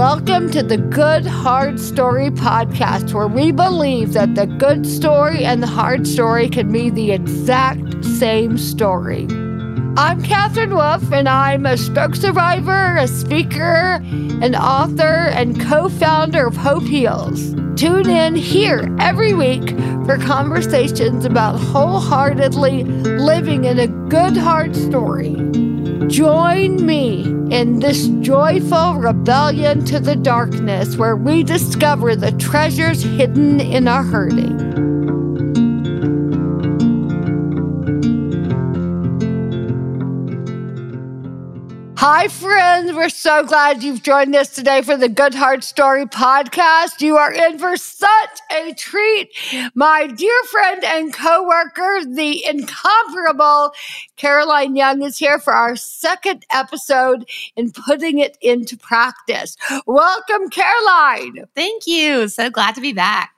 Welcome to the Good Hard Story podcast, where we believe that the good story and the hard story can be the exact same story. I'm Katherine Wolf, and I'm a stroke survivor, a speaker, an author, and co founder of Hope Heals. Tune in here every week for conversations about wholeheartedly living in a good hard story. Join me in this joyful rebellion to the darkness where we discover the treasures hidden in our hurting. Hi, friends. We're so glad you've joined us today for the Good Hard Story podcast. You are in for such a treat. My dear friend and coworker, the incomparable Caroline Young is here for our second episode in putting it into practice. Welcome, Caroline. Thank you. So glad to be back.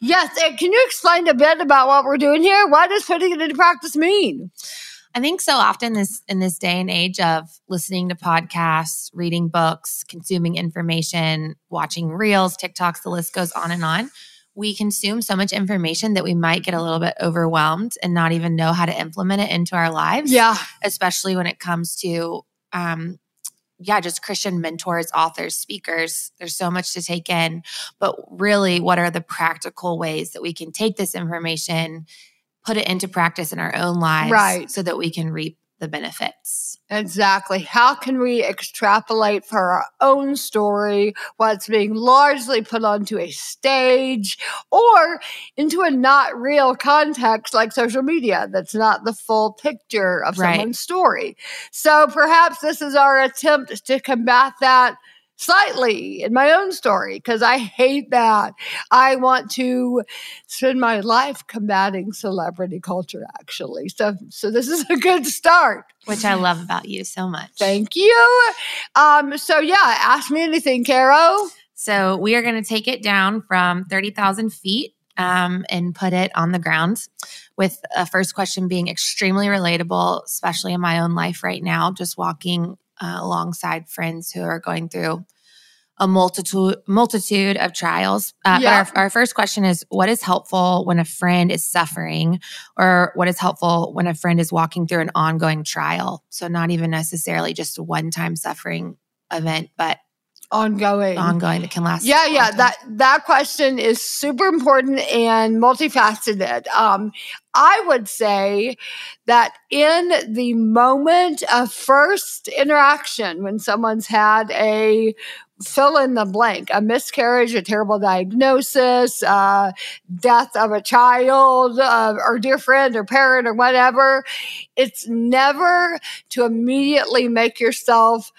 Yes. And can you explain a bit about what we're doing here? What does putting it into practice mean? I think so often this in this day and age of listening to podcasts, reading books, consuming information, watching reels, TikToks, the list goes on and on. We consume so much information that we might get a little bit overwhelmed and not even know how to implement it into our lives. Yeah. Especially when it comes to um yeah, just Christian mentors, authors, speakers. There's so much to take in. But really, what are the practical ways that we can take this information put it into practice in our own lives right. so that we can reap the benefits. Exactly. How can we extrapolate for our own story what's being largely put onto a stage or into a not real context like social media that's not the full picture of Right. someone's story? So perhaps this is our attempt to combat that slightly in my own story because I hate that. I want to spend my life combating celebrity culture actually. So so this is a good start. Which I love about you so much. Thank you. Um so yeah, ask me anything, Caro. So we are going to take it down from 30,000 feet um, and put it on the ground with a first question being extremely relatable, especially in my own life right now, just walking uh, alongside friends who are going through a multitude multitude of trials. Uh, Yeah. But our, our first question is what is helpful when a friend is suffering or what is helpful when a friend is walking through an ongoing trial? So not even necessarily just a one-time suffering event, but Ongoing. ongoing that can last. Yeah, yeah. time. That that question is super important and multifaceted. Um, I would say that in the moment of first interaction, when someone's had a fill in the blank, a miscarriage, a terrible diagnosis, uh, death of a child, uh, or dear friend or parent or whatever, it's never to immediately make yourself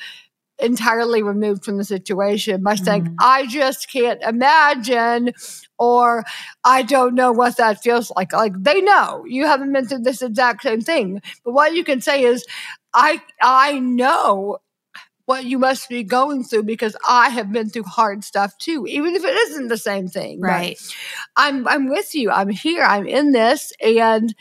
entirely removed from the situation by saying, Mhm. I just can't imagine, or I don't know what that feels like. Like they know you haven't been through this exact same thing. But what you can say is, I I know what you must be going through because I have been through hard stuff too, even if it isn't the same thing. But Right. I'm I'm with you. I'm here. I'm in this and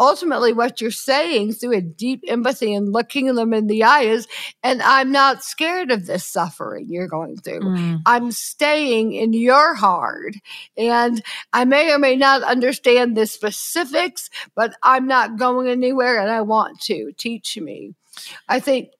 ultimately what you're saying through a deep empathy and looking them in the eye is and I'm not scared of this suffering you're going through. Mm, I'm staying in your heart. and I may or may not understand the specifics, but I'm not going anywhere and I want to. Teach me. I think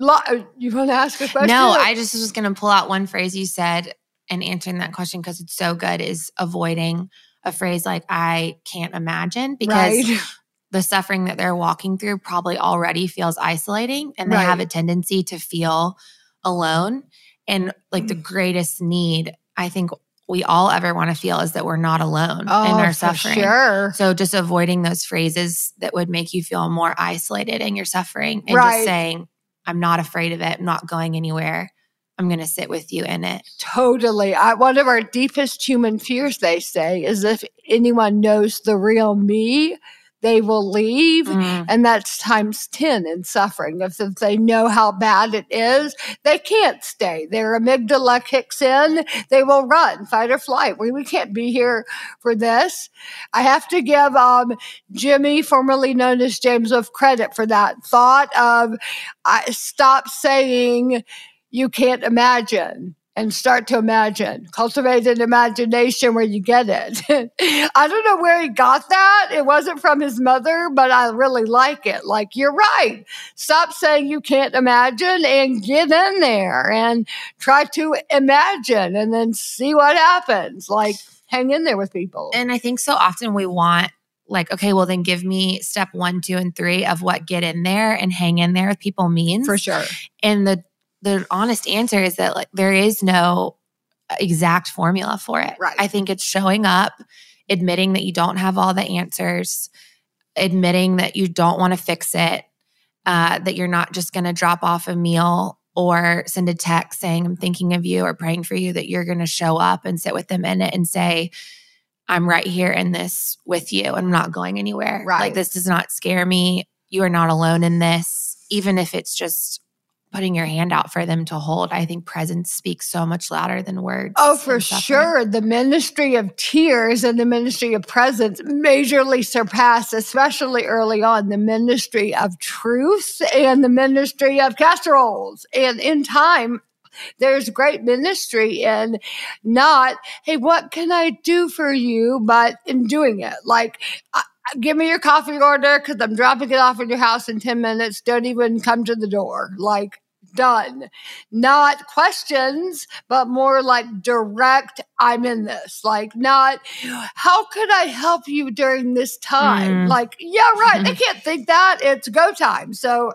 uh, you want to ask a question? No, I just was going to pull out one phrase you said and answering that question because it's so good is avoiding a phrase like I can't imagine because right. the suffering that they're walking through probably already feels isolating and they have a tendency to feel alone. And like Mm. the greatest need I think we all ever want to feel is that we're not alone Oh, in our suffering. sure. So just avoiding those phrases that would make you feel more isolated in your suffering and Right. just saying, I'm not afraid of it, I'm not going anywhere. I'm going to sit with you in it. Totally. I, one of our deepest human fears, they say, is if anyone knows the real me, they will leave. Mm, And that's times 10 in suffering. If, if they know how bad it is, they can't stay. Their amygdala kicks in, they will run, fight or flight. We, we can't be here for this. I have to give um, Jimmy, formerly known as James of credit for that thought of I stop saying you can't imagine. And start to imagine. Cultivate an imagination where you get it. I don't know where he got that. It wasn't from his mother, but I really like it. Like, you're right. Stop saying you can't imagine and get in there and try to imagine and then see what happens. Like, hang in there with people. And I think so often we want like, okay, well, then give me step one, two, and three of what get in there and hang in there with people means. For sure. And the the honest answer is that like there is no exact formula for it. Right. I think it's showing up, admitting that you don't have all the answers, admitting that you don't want to fix it, uh, that you're not just going to drop off a meal or send a text saying, I'm thinking of you or praying for you, that you're going to show up and sit with them in it and say, I'm right here in this with you. I'm not going anywhere. Right. Like, this does not scare me. You are not alone in this, even if it's just putting your hand out for them to hold. I think presence speaks so much louder than words. Oh, for sure. The ministry of tears and the ministry of presence majorly surpass, especially early on, the ministry of truth and the ministry of casseroles. And in time, there's great ministry in not, hey, what can I do for you? But in doing it, like, I, give me your coffee order because I'm dropping it off at your house in 10 minutes. Don't even come to the door. Like, done. Not questions, but more like direct, I'm in this. Like, not, how could I help you during this time? Mm. Like, yeah, right. They can't think that. It's go time. So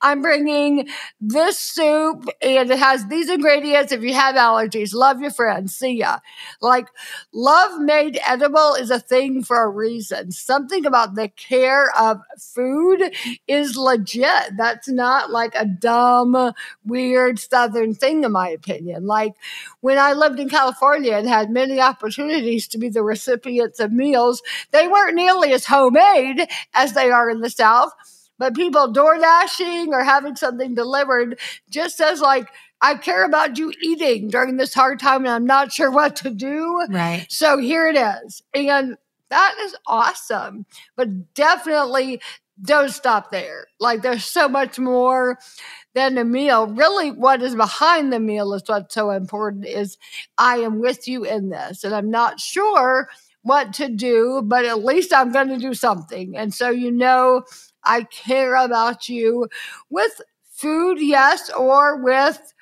I'm bringing this soup and it has these ingredients. If you have allergies, love your friends. See ya. Like love made edible is a thing for a reason. Something about the care of food is legit. That's not like a dumb, weird Southern thing, in my opinion. Like when I lived in California and had many opportunities to be the recipients of meals, they weren't nearly as homemade as they are in the South but people door dashing or having something delivered just says like i care about you eating during this hard time and i'm not sure what to do. Right. so here it is. And that is awesome. But definitely don't stop there. Like there's so much more than a meal. Really what is behind the meal is what's so important is i am with you in this. And i'm not sure what to do but at least i'm going to do something. And so you know I care about you. With food, yes, or with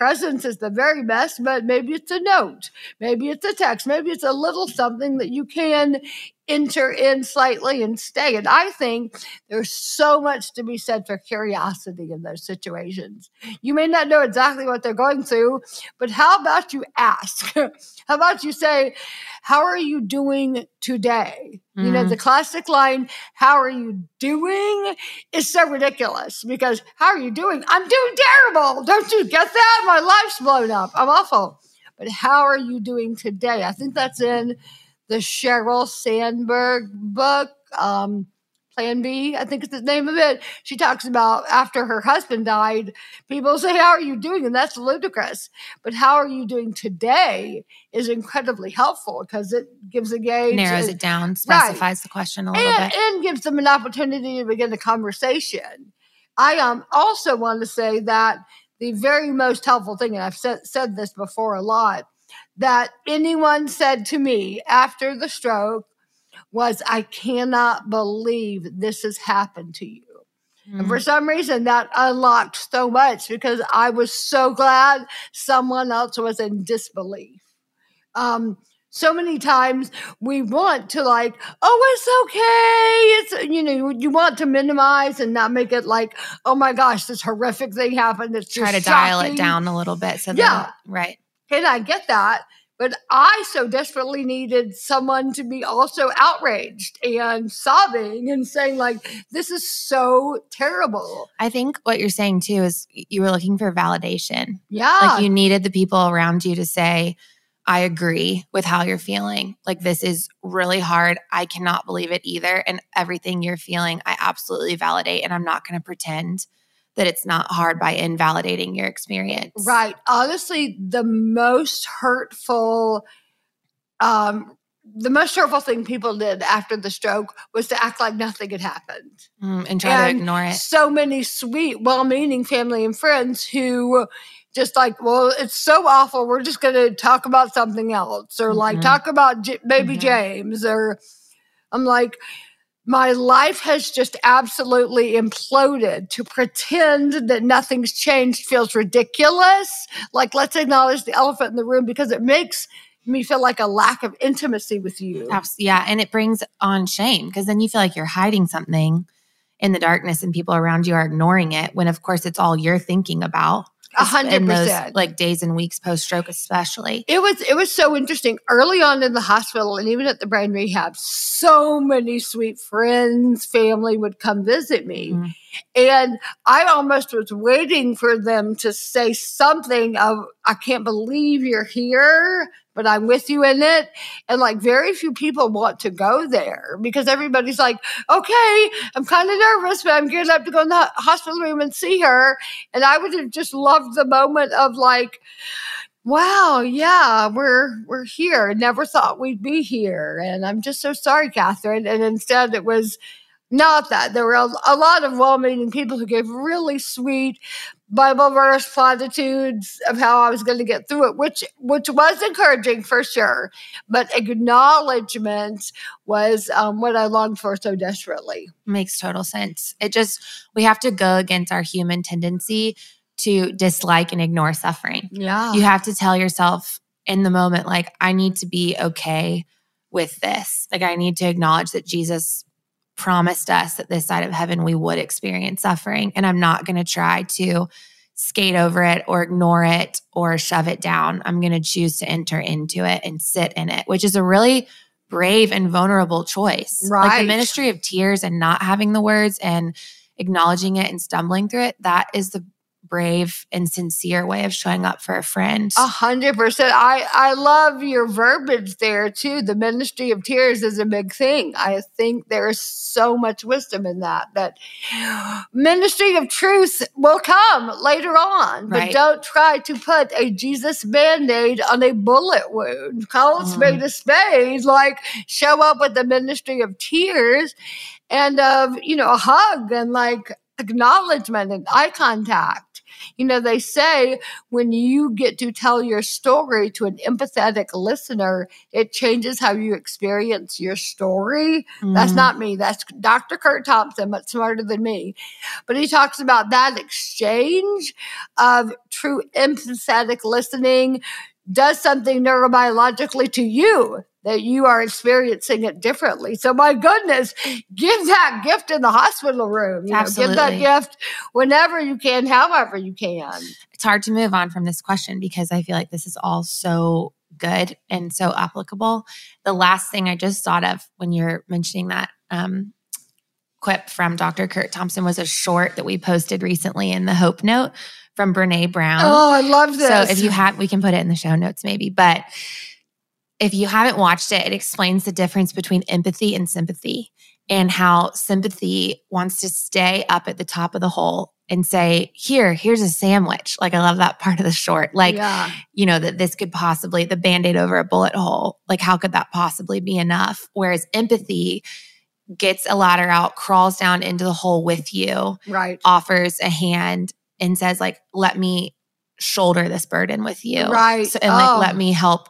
presence is the very best, but maybe it's a note, maybe it's a text, maybe it's a little something that you can enter in slightly and stay. And I think there's so much to be said for curiosity in those situations. You may not know exactly what they're going through, but how about you ask? how about you say, How are you doing today? Mm-hmm. You know, the classic line, How are you doing? is so ridiculous because how are you doing? I'm doing terrible. Don't you get that? My life's blown up. I'm awful. But how are you doing today? I think that's in the Sheryl Sandberg book, um, Plan B, I think is the name of it. She talks about after her husband died, people say, How are you doing? And that's ludicrous. But how are you doing today is incredibly helpful because it gives a gauge. Narrows it down, specifies right. the question a little and, bit. And gives them an opportunity to begin the conversation. I um, also want to say that the very most helpful thing, and I've said, said this before a lot, that anyone said to me after the stroke was, I cannot believe this has happened to you. Mm. And for some reason, that unlocked so much because I was so glad someone else was in disbelief. Um, so many times we want to like, oh, it's okay. It's you know, you want to minimize and not make it like, oh my gosh, this horrific thing happened. It's try to shocking. dial it down a little bit. So yeah, right. And I get that. But I so desperately needed someone to be also outraged and sobbing and saying, like, this is so terrible. I think what you're saying too is you were looking for validation. Yeah. Like you needed the people around you to say, I agree with how you're feeling. Like, this is really hard. I cannot believe it either. And everything you're feeling, I absolutely validate. And I'm not going to pretend that it's not hard by invalidating your experience. Right. Honestly, the most hurtful um, the most hurtful thing people did after the stroke was to act like nothing had happened. Mm, and try And to ignore it. So many sweet, well meaning family and friends who just like, well, it's so awful. We're just going to talk about something else or like Mhm. talk about J- baby Mhm. James. Or I'm like, my life has just absolutely imploded. To pretend that nothing's changed feels ridiculous. Like, let's acknowledge the elephant in the room because it makes me feel like a lack of intimacy with you. Yeah. And it brings on shame because then you feel like you're hiding something in the darkness and people around you are ignoring it when, of course, it's all you're thinking about. A hundred percent. Like days and weeks post stroke, especially. It was it was so interesting early on in the hospital and even at the brain rehab. So many sweet friends, family would come visit me, Mhm. And I almost was waiting for them to say something of "I can't believe you're here, but I'm with you in it." And like very few people want to go there because everybody's like, "Okay, I'm kind of nervous, but I'm geared up to go in the hospital room and see her." And I would have just loved the moment of like wow yeah we're we're here never thought we'd be here and i'm just so sorry katherine and instead it was not that there were a, a lot of well-meaning people who gave really sweet bible verse platitudes of how i was going to get through it which which was encouraging for sure but acknowledgement was um, what i longed for so desperately Makes total sense. It just, we have to go against our human tendency to dislike and ignore suffering. yeah You have to tell yourself in the moment, like, I need to be okay with this. Like, I need to acknowledge that Jesus promised us that this side of heaven we would experience suffering. And I'm not going to try to skate over it or ignore it or shove it down. I'm going to choose to enter into it and sit in it, which is a really brave and vulnerable choice. Like the ministry of tears and not having the words and acknowledging it and stumbling through it, that is the brave and sincere way of showing up for a friend. A hundred percent. I I love your verbiage there too. The ministry of tears is a big thing. I think there is so much wisdom in that. That ministry of truth will come later on, but Right. don't try to put a Jesus band-aid on a bullet wound. Call a spade a spade. Like show up with the ministry of tears and of you know a hug and like acknowledgement and eye contact. You know, they say when you get to tell your story to an empathetic listener, it changes how you experience your story. That's Mhm. not me. That's Dr. Curt Thompson, much smarter than me. But he talks about that exchange of true empathetic listening does something neurobiologically to you that you are experiencing it differently. So my goodness, give that gift in the hospital room. You know, give that gift whenever you can, however you can. it's hard to move on from this question because I feel like this is all so good and so applicable. The last thing I just thought of when you're mentioning that um, quip from Dr. Curt Thompson was a short that we posted recently in the Hope Note from Brené Brown. Oh, I love this. So if you have, we can put it in the show notes maybe. But if you haven't watched it, it explains the difference between empathy and sympathy and how sympathy wants to stay up at the top of the hole and say, here, here's a sandwich. Like, I love that part of the short. Like, yeah. you know, that this could possibly, the band aid over a bullet hole, like, how could that possibly be enough? Whereas empathy gets a ladder out, crawls down into the hole with you, right. offers a hand and says like let me shoulder this burden with you Right. so, and like Oh. let me help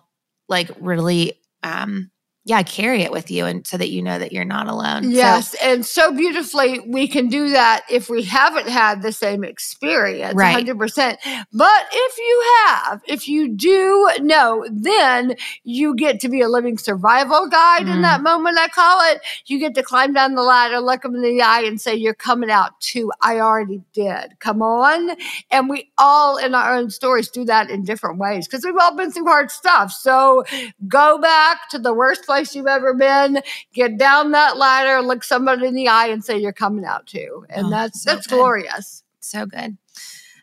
like really um yeah carry it with you and so that you know that you're not alone So- Yes, and so beautifully we can do that if we haven't had the same experience, Right. 100%. But if you have, if you do know, then you get to be a living survival guide in Mm. that moment, I call it. You get to climb down the ladder, look them in the eye, and say, You're coming out too. I already did. Come on. And we all, in our own stories, do that in different ways because we've all been through hard stuff. So go back to the worst place you've ever been, get down that ladder, look somebody in the eye, and say you're coming out too. And Oh, that's so that's good. glorious. so good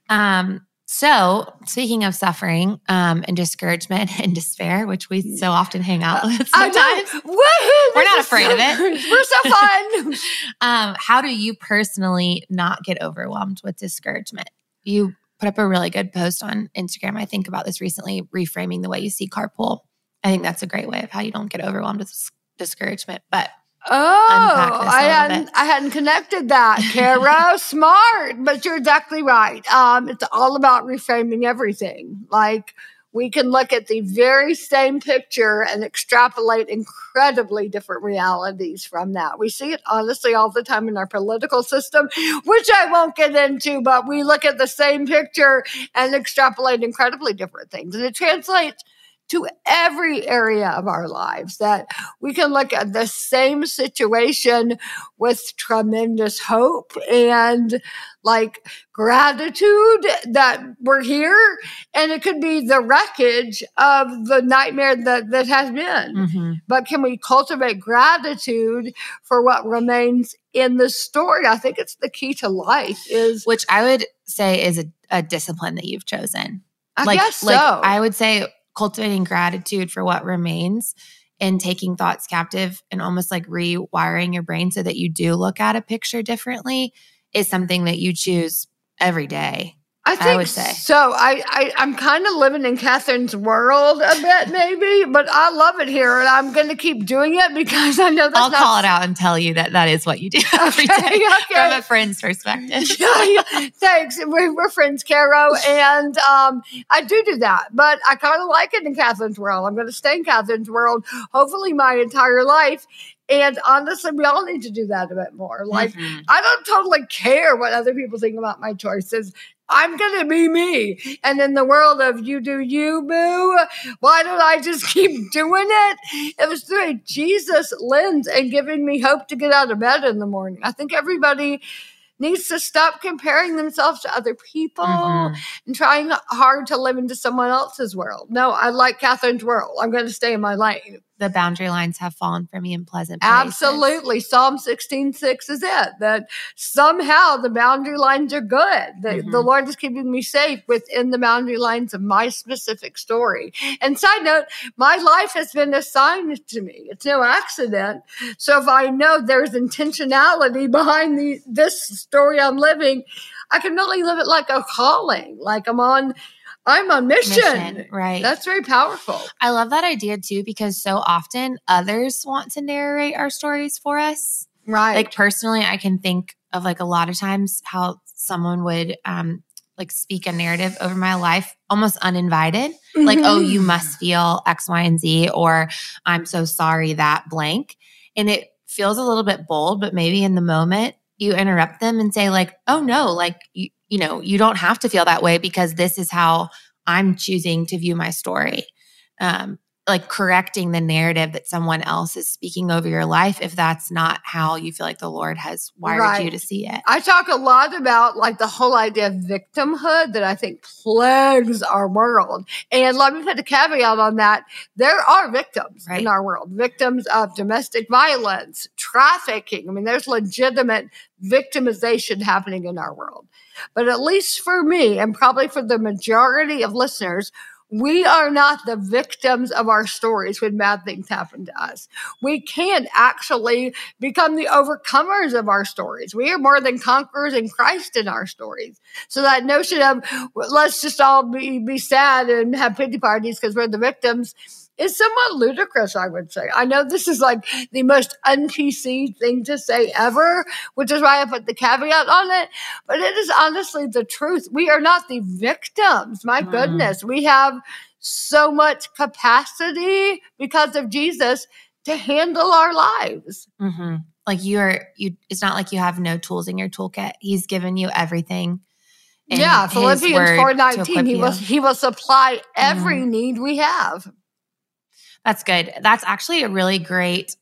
um so speaking of suffering um and discouragement and despair which we so often hang out with sometimes. Woohoo, We're not afraid so- of it. We're so fun. um how do you personally not get overwhelmed with discouragement you put up a really good post on instagram i think about this recently reframing the way you see carpool I think that's a great way of how you don't get overwhelmed with discouragement. But Oh, I hadn't. I hadn't connected that, Kara. Smart, but you're exactly right. Um, it's all about reframing everything. Like we can look at the very same picture and extrapolate incredibly different realities from that. We see it honestly all the time in our political system, which I won't get into, but we look at the same picture and extrapolate incredibly different things. And it translates to every area of our lives that we can look at the same situation with tremendous hope and like gratitude that we're here and it could be the wreckage of the nightmare that that has been Mhm. but can we cultivate gratitude for what remains in the story i think it's the key to life is which I would say is a, a discipline that you've chosen. i like, guess so like I would say cultivating gratitude for what remains and taking thoughts captive and almost like rewiring your brain so that you do look at a picture differently is something that you choose every day. I think would say. so. I, I I'm kind of living in Katherine's world a bit, maybe, but I love it here, and I'm going to keep doing it because I know that's I'll not call it out and tell you that that is what you do every Okay, day okay. from a friend's perspective. yeah, yeah. Thanks. We're, we're friends, Caro, and um, I do do that. But I kind of like it in Katherine's world. I'm going to stay in Katherine's world, hopefully my entire life. And honestly, we all need to do that a bit more. Like, Mhm. I don't totally care what other people think about my choices. I'm going to be me. And in the world of you do you, boo, why don't I just keep doing it? It was through a Jesus lens and giving me hope to get out of bed in the morning. I think everybody needs to stop comparing themselves to other people Mhm. and trying hard to live into someone else's world. No, I like Katherine's world. I'm going to stay in my lane. The boundary lines have fallen for me in pleasant places. Absolutely. Psalm 16:6 is it. That somehow the boundary lines are good. That the Mhm. Lord is keeping me safe within the boundary lines of my specific story. And side note, my life has been assigned to me. It's no accident. So if I know there's intentionality behind the this story I'm living, I can really live it like a calling, like I'm on I'm on mission. Mission, right. That's very powerful. I love that idea too because so often others want to narrate our stories for us. Right. Like personally, I can think of like a lot of times how someone would um like speak a narrative over my life almost uninvited. Like, oh, you Mhm. must feel X, Y, and Z, or I'm so sorry that blank. And it feels a little bit bold, but maybe in the moment you interrupt them and say, like, oh no, like you, you know, you don't have to feel that way because this is how I'm choosing to view my story. Um, like correcting the narrative that someone else is speaking over your life if that's not how you feel like the Lord has wired you to see it. I talk a lot about like the whole idea of victimhood that I think plagues our world. And let me put a caveat on that. There are victims Right. in our world, victims of domestic violence, trafficking. I mean, there's legitimate victimization happening in our world. But at least for me, and probably for the majority of listeners, we are not the victims of our stories when bad things happen to us. We can actually become the overcomers of our stories. We are more than conquerors in Christ in our stories. So that notion of let's just all be, be sad and have pity parties because we're the victims is somewhat ludicrous, I would say. I know this is like the most un-PC thing to say ever, which is why I put the caveat on it. But it is honestly the truth. We are not the victims. My Mm. goodness. We have so much capacity because of Jesus to handle our lives. hmm Like you're, you. It's not like you have no tools in your toolkit. He's given you everything. yeah, Philippians four nineteen. He will he will supply every Mhm. need we have. That's good. That's actually a really great,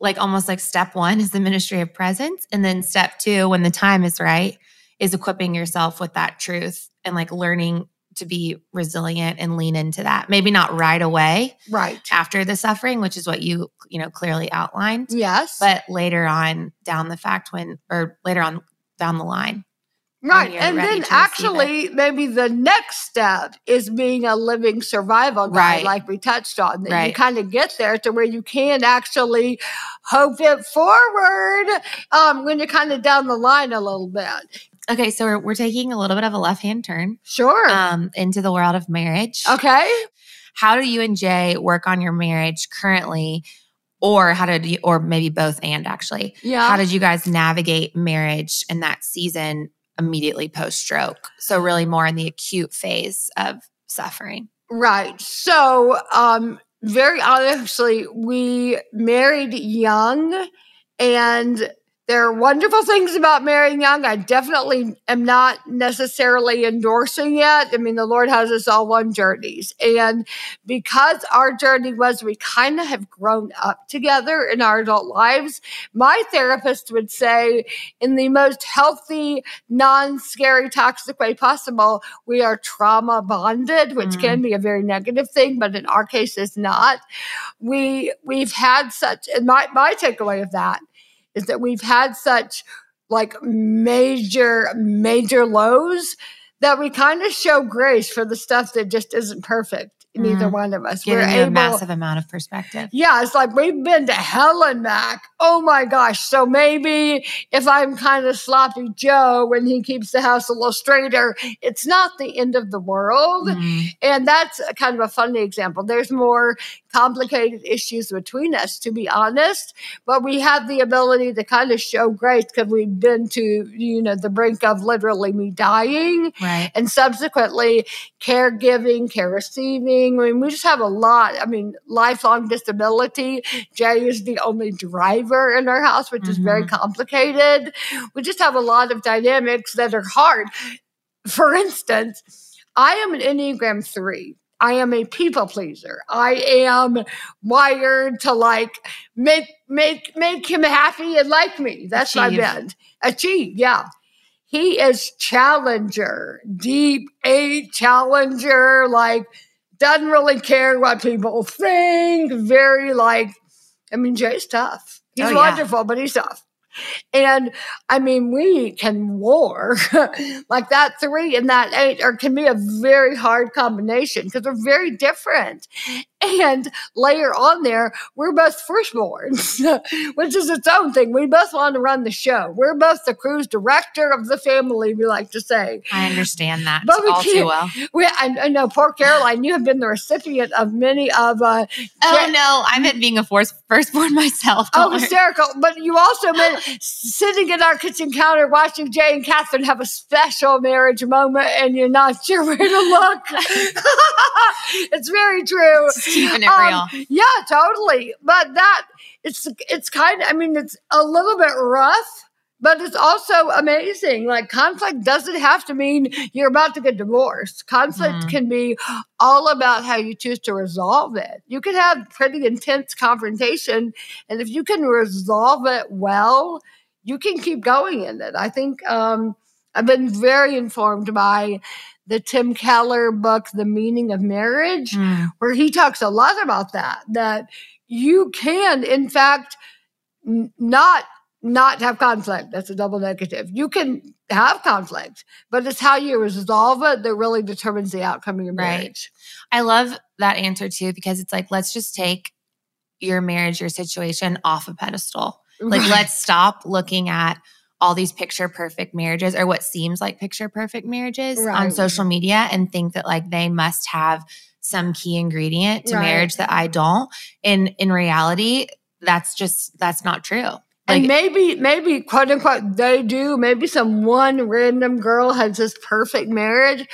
like almost like step one is the ministry of presence. And then step two, when the time is right, is equipping yourself with that truth and like learning to be resilient and lean into that. Maybe not right away Right. after the suffering, which is what you, you know, clearly outlined, Yes. but later on down the fact when, or later on down the line. Right. And then actually maybe the next step is being a living survival guide, Right. like we touched on. That you kind of get there to where you can actually hope it forward um, when you're kind of down the line a little bit. Okay. So we're, we're taking a little bit of a left hand turn Sure. um, into the world of marriage. okay. how do you and Jay work on your marriage currently? Or how did you, or maybe both and actually, Yeah. how did you guys navigate marriage in that season immediately post stroke? So, really more in the acute phase of suffering. Right. So, um, very honestly, we married young, and there are wonderful things about marrying young. I definitely am not necessarily endorsing it. I mean, the Lord has us all on journeys. And because our journey was we kind of have grown up together in our adult lives, my therapist would say, in the most healthy, non scary, toxic way possible, we are trauma bonded, which Mm. can be a very negative thing, but in our case, it's not. We we've had such, and my my takeaway of that is that we've had such like major major lows that we kind of show grace for the stuff that just isn't perfect in either Mhm. one of us. Giving you a massive amount of perspective. Yeah, it's like we've been to hell and back. Oh my gosh. So maybe if I'm kind of sloppy Joe when he keeps the house a little straighter, it's not the end of the world. Mm. And that's kind of a funny example. There's more complicated issues between us, to be honest, but we have the ability to kind of show grace because we've been to, you know, the brink of literally me dying Right. and subsequently caregiving, care receiving. I mean, we just have a lot. I mean, lifelong disability. Jay is the only driver in our house, which is very mm-hmm. complicated. We just have a lot of dynamics that are hard. For instance, I am an Enneagram 3. I am a people pleaser. I am wired to like make make make him happy and like me. That's my Achieve. bend. Achieve, yeah. He is challenger, deep a challenger, like doesn't really care what people think. Very like, I mean, Jay's tough. He's Oh, yeah. wonderful, but he's tough. And I mean, we can war like that three and that eight, or can be a very hard combination because they're very different. And layer on there, we're both firstborns, which is its own thing. We both want to run the show. We're both the cruise director of the family, we like to say. I understand that But we all too well. We, I, I know, poor Caroline, you have been the recipient of many of uh, Oh no, I meant being a force, firstborn myself. Oh, hysterical. But you also been sitting at our kitchen counter watching Jay and Katherine have a special marriage moment and you're not sure where to look. it's very true. Keeping it Um, real. Yeah, totally. But that it's it's kind of I mean it's a little bit rough, but it's also amazing. Like conflict doesn't have to mean you're about to get divorced. Conflict Mhm. can be all about how you choose to resolve it. You can have pretty intense confrontation and if you can resolve it well, you can keep going in it. I think um I've been very informed by the Tim Keller book, The Meaning of Marriage Mm. where he talks a lot about that that you can in fact n- not not have conflict that's a double negative you can have conflict but it's how you resolve it that really determines the outcome of your Right. marriage I love that answer too because it's like let's just take your marriage, your situation off a pedestal. Like Right. let's stop looking at all these picture perfect marriages or what seems like picture perfect marriages on social media and think that like they must have some key ingredient to Right. marriage that I don't. And in reality, that's just that's not true. and maybe maybe quote unquote they do maybe some one random girl has this perfect marriage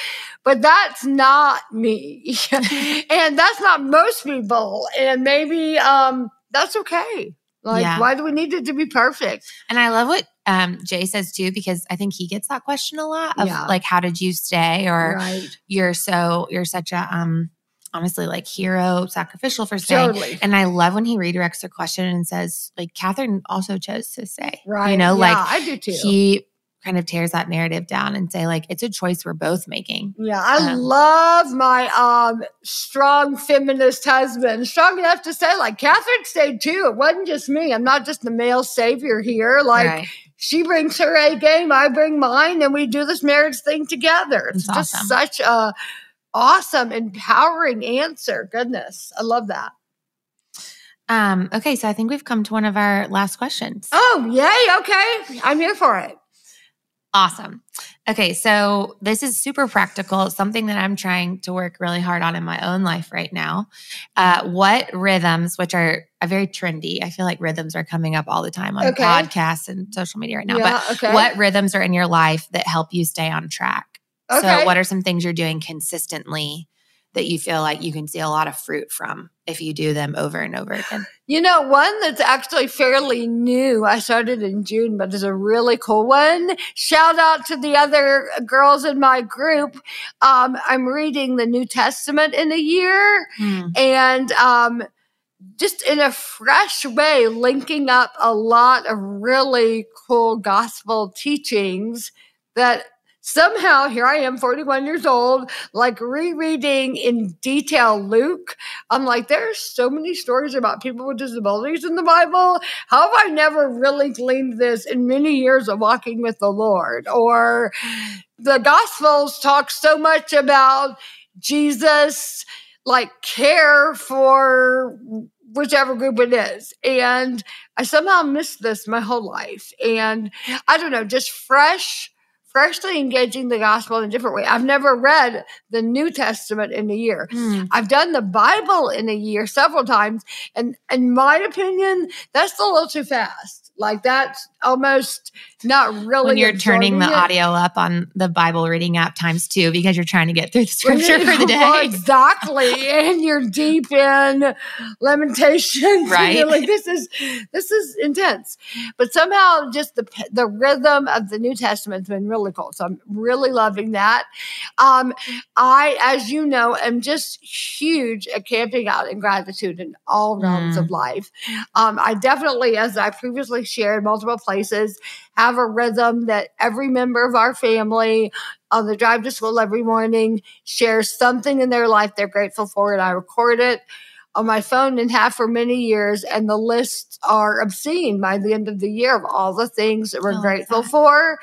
but that's not me and that's not most people and maybe um that's okay like Yeah. why do we need it to be perfect And I love what um, Jay says too, because I think he gets that question a lot of Yeah. like, how did you stay? Or right you're so, you're such a, um, honestly, like hero, sacrificial for staying. totally And I love when he redirects the question and says, like, Katherine also chose to stay. right You know, yeah, like i do too he kind of tears that narrative down and say, like, it's a choice we're both making. Yeah, I Um, love my um strong feminist husband. Strong enough to say, like, Katherine stayed too. It wasn't just me. I'm not just the male savior here. Like, right. she brings her A game, I bring mine, and we do this marriage thing together. It's just awesome. such a awesome, empowering answer. Goodness, I love that. Um, okay. So I think we've come to one of our last questions. Oh, yay. Okay. I'm here for it. Awesome. Okay, so this is super practical, something that I'm trying to work really hard on in my own life right now. Uh, what rhythms, which are a very trendy, I feel like rhythms are coming up all the time on Okay. podcasts and social media right now. Yeah, but okay. what rhythms are in your life that help you stay on track? Okay. So, what are some things you're doing consistently that you feel like you can see a lot of fruit from if you do them over and over again? You know, one that's actually fairly new. I started in June, but it's a really cool one. Shout out to the other girls in my group. Um, I'm reading the New Testament in a year Hmm. and um, just in a fresh way, linking up a lot of really cool gospel teachings that somehow here I am, 41 years old, like rereading in detail Luke. I'm like, there's so many stories about people with disabilities in the Bible. How have I never really gleaned this in many years of walking with the Lord? Or the Gospels talk so much about Jesus, like care for whichever group it is. And I somehow missed this my whole life. And I don't know, just fresh freshly engaging the gospel in a different way. I've never read the New Testament in a year. Hmm. I've done the Bible in a year several times, and in my opinion, that's a little too fast. Like that's almost not really. when you're turning the it. audio up on the Bible reading app times two because you're trying to get through the scripture for the Well, day. exactly, and you're deep in Lamentations. Right. you're like this is this is intense, but somehow just the the rhythm of the New Testament's been really cool. So I'm really loving that. Um, I, as you know, am just huge at camping out in gratitude in all realms Mm. of life. Um, I definitely, as I previously shared multiple places, have a rhythm that every member of our family on the drive to school every morning shares something in their life they're grateful for, and I record it on my phone and have for many years. And the lists are obscene by the end of the year of all the things that we're love grateful that. for.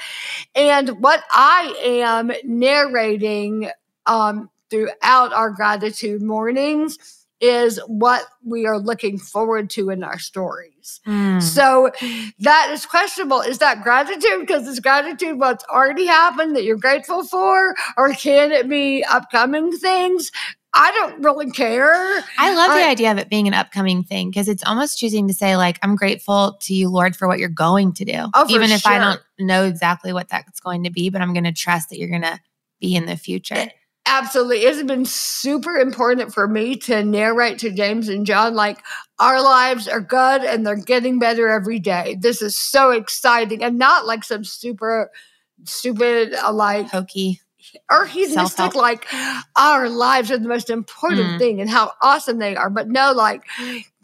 And what I am narrating um, throughout our gratitude mornings is what we are looking forward to in our stories. Hmm. So that is questionable. Is that gratitude? Because is gratitude what's already happened that you're grateful for? Or can it be upcoming things? I don't really care. I love the idea of it being an upcoming thing because it's almost choosing to say, like, I'm grateful to you, Lord, for what you're going to do. Oh, Even if I don't know exactly what that's going to be, but I'm going to trust that you're going to be in the future. Absolutely. It's been super important for me to narrate to James and John like our lives are good and they're getting better every day. This is so exciting and not like some super stupid uh, like Hokey. or hedonistic like our lives are the most important Mm. thing and how awesome they are. But no, like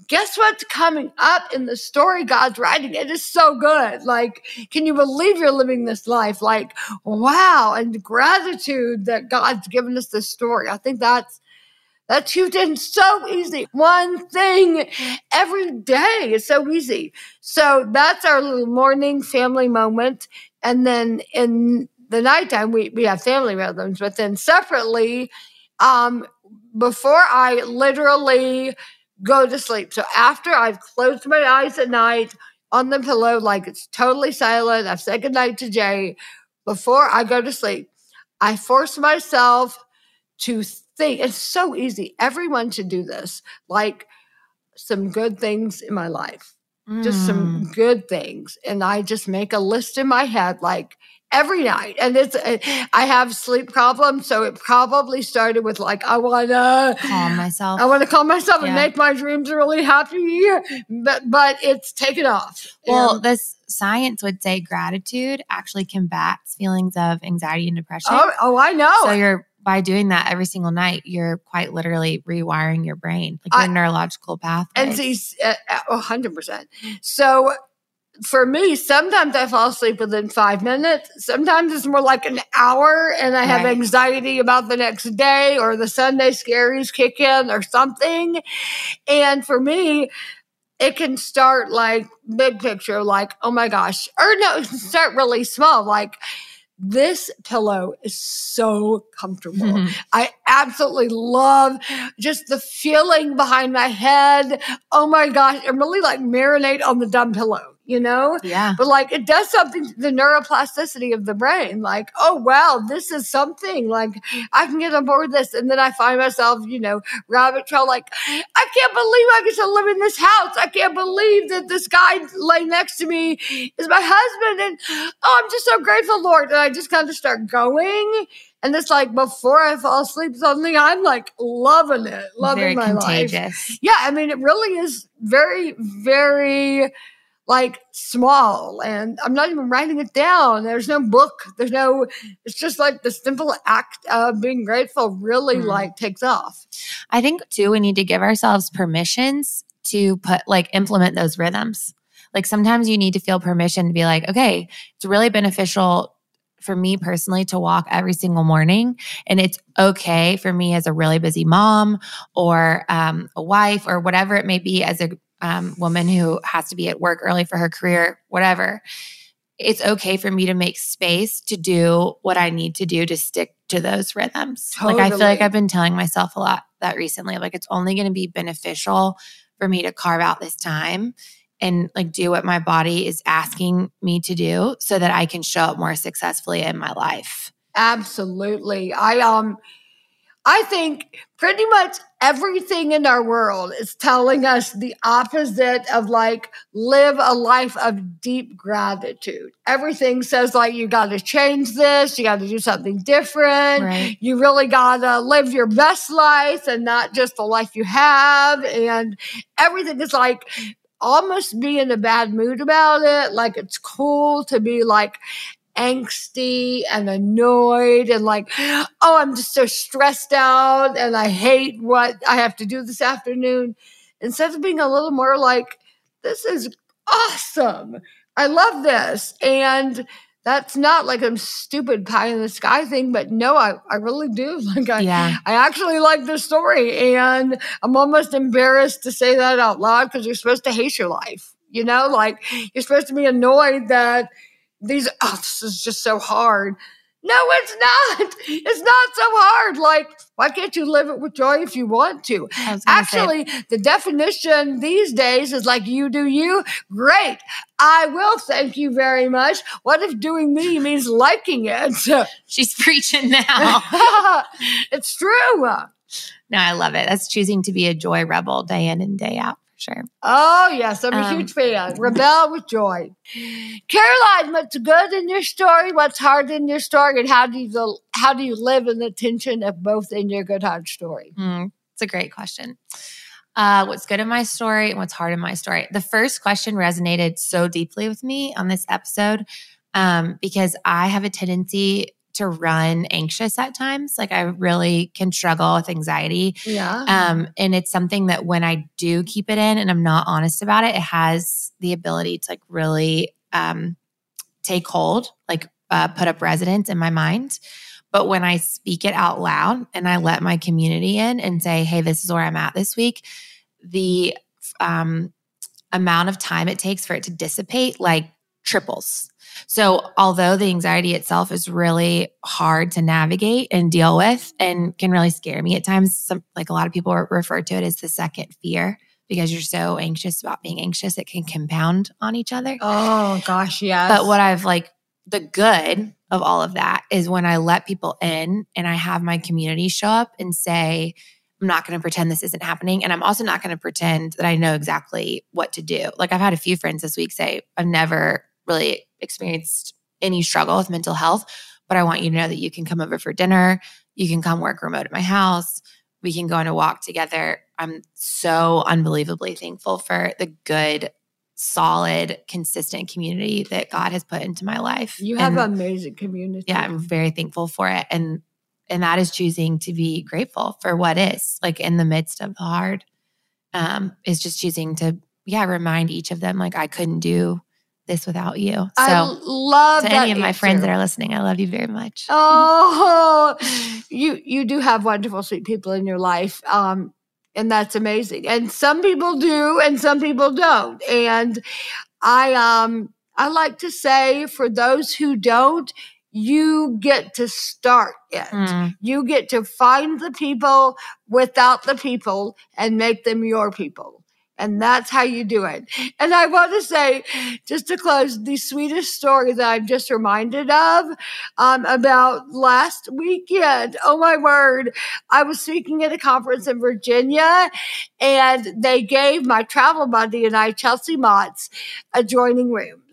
guess what's coming up in the story God's writing? It is so good. Like, can you believe you're living this life? Like, wow, and gratitude that God's given us this story. I think that's that's huge and so easy. One thing every day is so easy. So that's our little morning family moment. And then in the nighttime, we, we have family rhythms, but then separately, um, before I literally go to sleep. So after I've closed my eyes at night on the pillow, like it's totally silent, I've said goodnight to Jay. Before I go to sleep, I force myself to think. It's so easy. Everyone should do this. Like some good things in my life, just Mm. some good things. And I just make a list in my head, like every night. And it's, uh, I have sleep problems. So it probably started with like, I want to calm myself. I want to calm myself and make my dreams really happy, but but it's taken off. Well, And- this science would say gratitude actually combats feelings of anxiety and depression. oh, oh, I know. So you're by doing that every single night, you're quite literally rewiring your brain, like your I- neurological pathways. and see, uh, uh, hundred percent. So for me, sometimes I fall asleep within five minutes. Sometimes it's more like an hour, and I have Right. anxiety about the next day, or the Sunday scaries kick in, or something. And for me, it can start like big picture, like, oh my gosh, or no, it can start really small, like this pillow is so comfortable. Mm-hmm. I absolutely love just the feeling behind my head. Oh my gosh, and really like marinate on the dumb pillow. You know? Yeah. But like it does something to the neuroplasticity of the brain. Like, oh wow, this is something. Like I can get on board with this. And then I find myself, you know, rabbit trail like, I can't believe I get to live in this house. I can't believe that this guy laying next to me is my husband. And oh, I'm just so grateful, Lord. And I just kind of start going. And it's like before I fall asleep, suddenly I'm like loving it, loving Very my contagious. life. Yeah, I mean, it really is very, very like small. And I'm not even writing it down. There's no book. There's no, it's just like the simple act of being grateful really Mm. like takes off. I think too, we need to give ourselves permissions to put like implement those rhythms. Like sometimes you need to feel permission to be like, okay, it's really beneficial for me personally to walk every single morning. And it's okay for me as a really busy mom or um, a wife or whatever it may be as a um, woman who has to be at work early for her career, whatever. It's okay for me to make space to do what I need to do to stick to those rhythms. Like I feel like I've been telling myself a lot that recently. Like it's only going to be beneficial for me to carve out this time and like do what my body is asking me to do so that I can show up more successfully in my life. Absolutely. I um I think pretty much everything in our world is telling us the opposite of like live a life of deep gratitude. Everything says like you got to change this, you got to do something different. Right. You really got to live your best life and not just the life you have and everything is like almost be in a bad mood about it. Like it's cool to be like angsty and annoyed and like, oh, I'm just so stressed out and I hate what I have to do this afternoon. Instead of being a little more like, this is awesome. I love this. And that's not like a stupid pie in the sky thing, but no, I, I really do. Like I, Yeah. I actually like this story, and I'm almost embarrassed to say that out loud because you're supposed to hate your life. You know, like you're supposed to be annoyed that these, oh, this is just so hard. No, it's not. It's not so hard. Like, why can't you live it with joy if you want to? I was gonna say- Actually, the definition these days is like you do you. Great. I will thank you very much. What if doing me means liking it? she's preaching now. it's true. no, I love it. That's choosing to be a joy rebel day in and day out sure. Oh, yes, I'm a Um, huge fan. Rebel with joy. Caroline, what's good in your story? What's hard in your story? And how do you how do you live in the tension of both in your good hard story? Hmm, it's a great question. Uh, what's good in my story and what's hard in my story? The first question resonated so deeply with me on this episode um, because I have a tendency to run anxious at times. Like I really can struggle with anxiety. Yeah. Um, and it's something that when I do keep it in and I'm not honest about it, it has the ability to like really um, take hold, like uh, put up residence in my mind. But when I speak it out loud and I let my community in and say, hey, this is where I'm at this week, the um, amount of time it takes for it to dissipate like triples. So, although the anxiety itself is really hard to navigate and deal with and can really scare me at times, some, like a lot of people refer to it as the second fear because you're so anxious about being anxious, it can compound on each other. oh gosh, yes. But what I've like, the good of all of that is when I let people in and I have my community show up and say, I'm not going to pretend this isn't happening. And I'm also not going to pretend that I know exactly what to do. Like I've had a few friends this week say, I've never really experienced any struggle with mental health, but I want you to know that you can come over for dinner. You can come work remote at my house. We can go on a walk together. I'm so unbelievably thankful for the good, solid, consistent community that God has put into my life. you have And- an amazing community. yeah i'm very thankful for it and and that is choosing to be grateful for what is like in the midst of the hard um is just choosing to yeah remind each of them like i couldn't do this without you so I love to any of my friends that are listening i love you very much Oh, you you do have wonderful, sweet people in your life, um, and that's amazing. And some people do, and some people don't. And I um I like to say, for those who don't, you get to start it. Mm, You get to find the people without the people and make them your people. And that's how you do it. And I want to say, just to close, the sweetest story that I'm just reminded of um, about last weekend. Oh my word. I was speaking at a conference in Virginia and they gave my travel buddy and I, Chelsea Motts, adjoining rooms.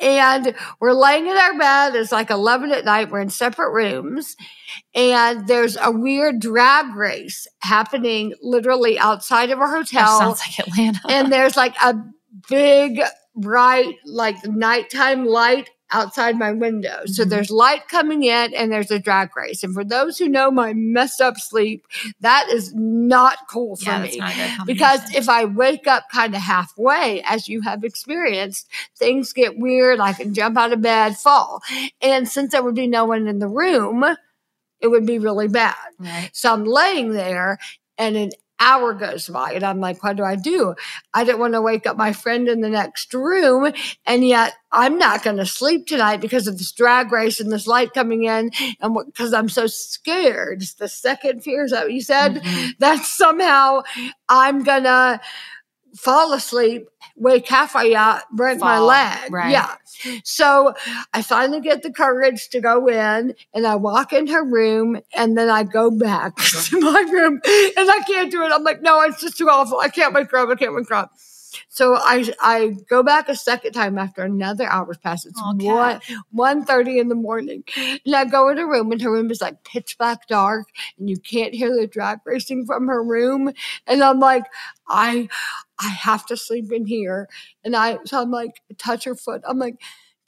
And we're laying in our bed. It's like 11 at night. We're in separate rooms and there's a weird drag race happening literally outside of a hotel. That sounds like Atlanta. and there's like a big, bright, like nighttime light outside my window. So Mhm. there's light coming in and there's a drag race. And for those who know my messed up sleep, that is not cool for yeah, me. that's not a good Because if I wake up kind of halfway, as you have experienced, things get weird. I can jump out of bed, fall. And since there would be no one in the room, it would be really bad. right. So I'm laying there and an hour goes by and I'm like, what do I do? I don't want to wake up my friend in the next room. And yet I'm not going to sleep tonight because of this drag race and this light coming in. And because I'm so scared. It's the second fear. Is that you said? Mhm. that somehow I'm gonna fall asleep, wake halfway uh, out, break my leg. right. Yeah. So I finally get the courage to go in and I walk in her room and then I go back to my room and I can't do it. I'm like, no, it's just too awful. I can't wake her up. I can't wake her up. So I I go back a second time after another hour's passed. It's Oh, one one thirty in the morning. And I go in her room and her room is like pitch black dark and you can't hear the drag racing from her room. And I'm like, I I have to sleep in here. And I so I'm like, touch her foot. I'm like,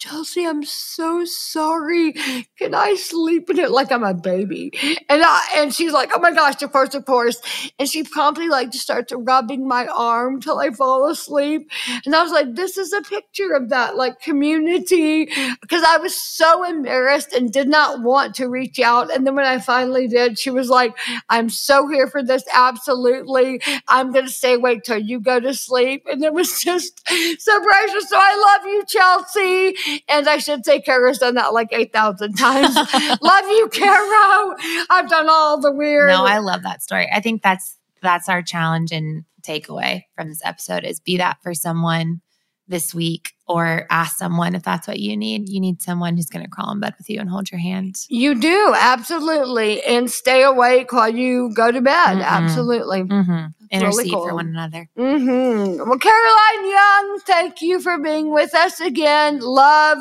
Chelsea, I'm so sorry. Can I sleep in it like I'm a baby? And I and she's like, oh my gosh, of course, of course. And she promptly like just starts rubbing my arm till I fall asleep. And I was like, this is a picture of that like community because I was so embarrassed and did not want to reach out. And then when I finally did, she was like, I'm so here for this. Absolutely. I'm going to stay awake till you go to sleep. And it was just so precious. So I love you, Chelsea. And I should say, Kara's done that like 8,000 times. love you, Kara. I've done all the weird. No, I love that story. I think that's that's our challenge and takeaway from this episode is be that for someone this week or ask someone if that's what you need. You need someone who's going to crawl in bed with you and hold your hand. you do, absolutely. And stay awake while you go to bed. Mhm. Absolutely. Mm-hmm. Intercede cool. for one another. hmm Well, Caroline Young, thank you for being with us again. Love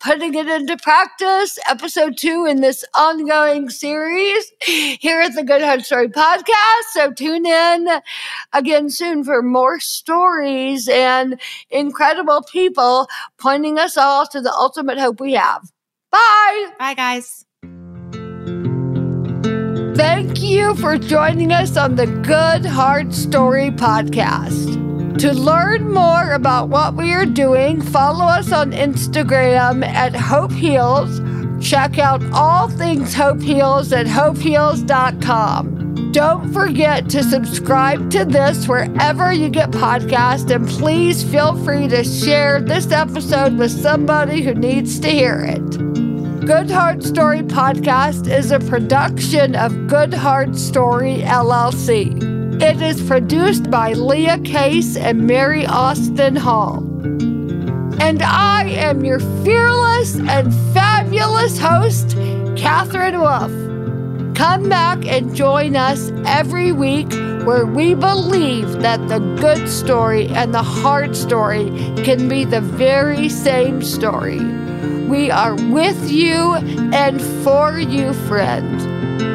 putting it into practice. Episode two in this ongoing series here at the Good Hard Story podcast. So tune in again soon for more stories and incredible people pointing us all to the ultimate hope we have. Bye. Bye, guys. Thank you for joining us on the Good Hard Story podcast. To learn more about what we are doing, follow us on Instagram at Hope Heals. Check out all things Hope Heals at hopeheals.com. Don't forget to subscribe to this wherever you get podcasts, and please feel free to share this episode with somebody who needs to hear it. Good Hard Story Podcast is a production of Good Hard Story LLC. It is produced by Leah Case and Mary Austin Hall. And I am your fearless and fabulous host, Katherine Wolf. Come back and join us every week where we believe that the good story and the hard story can be the very same story. We are with you and for you, friend.